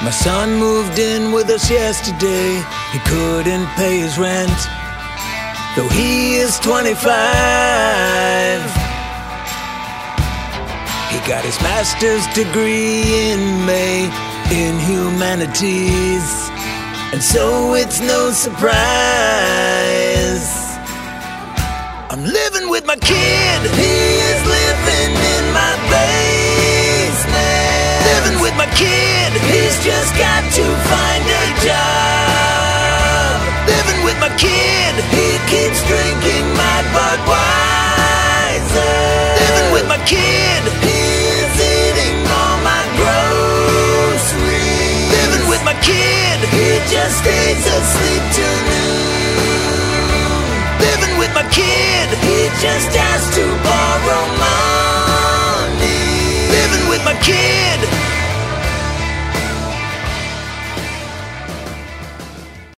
My son moved in with us yesterday. He couldn't pay his rent, though he is 25. He got his master's degree in May in humanities, and so it's no surprise. I'm living with my kid. Kid. He's just got to find a job. Living with my kid. He keeps drinking my Budweiser. Living with my kid. He is eating all my groceries. Living with my kid. He just stays asleep till noon. Living with my kid. He just has to borrow money. Living with my kid.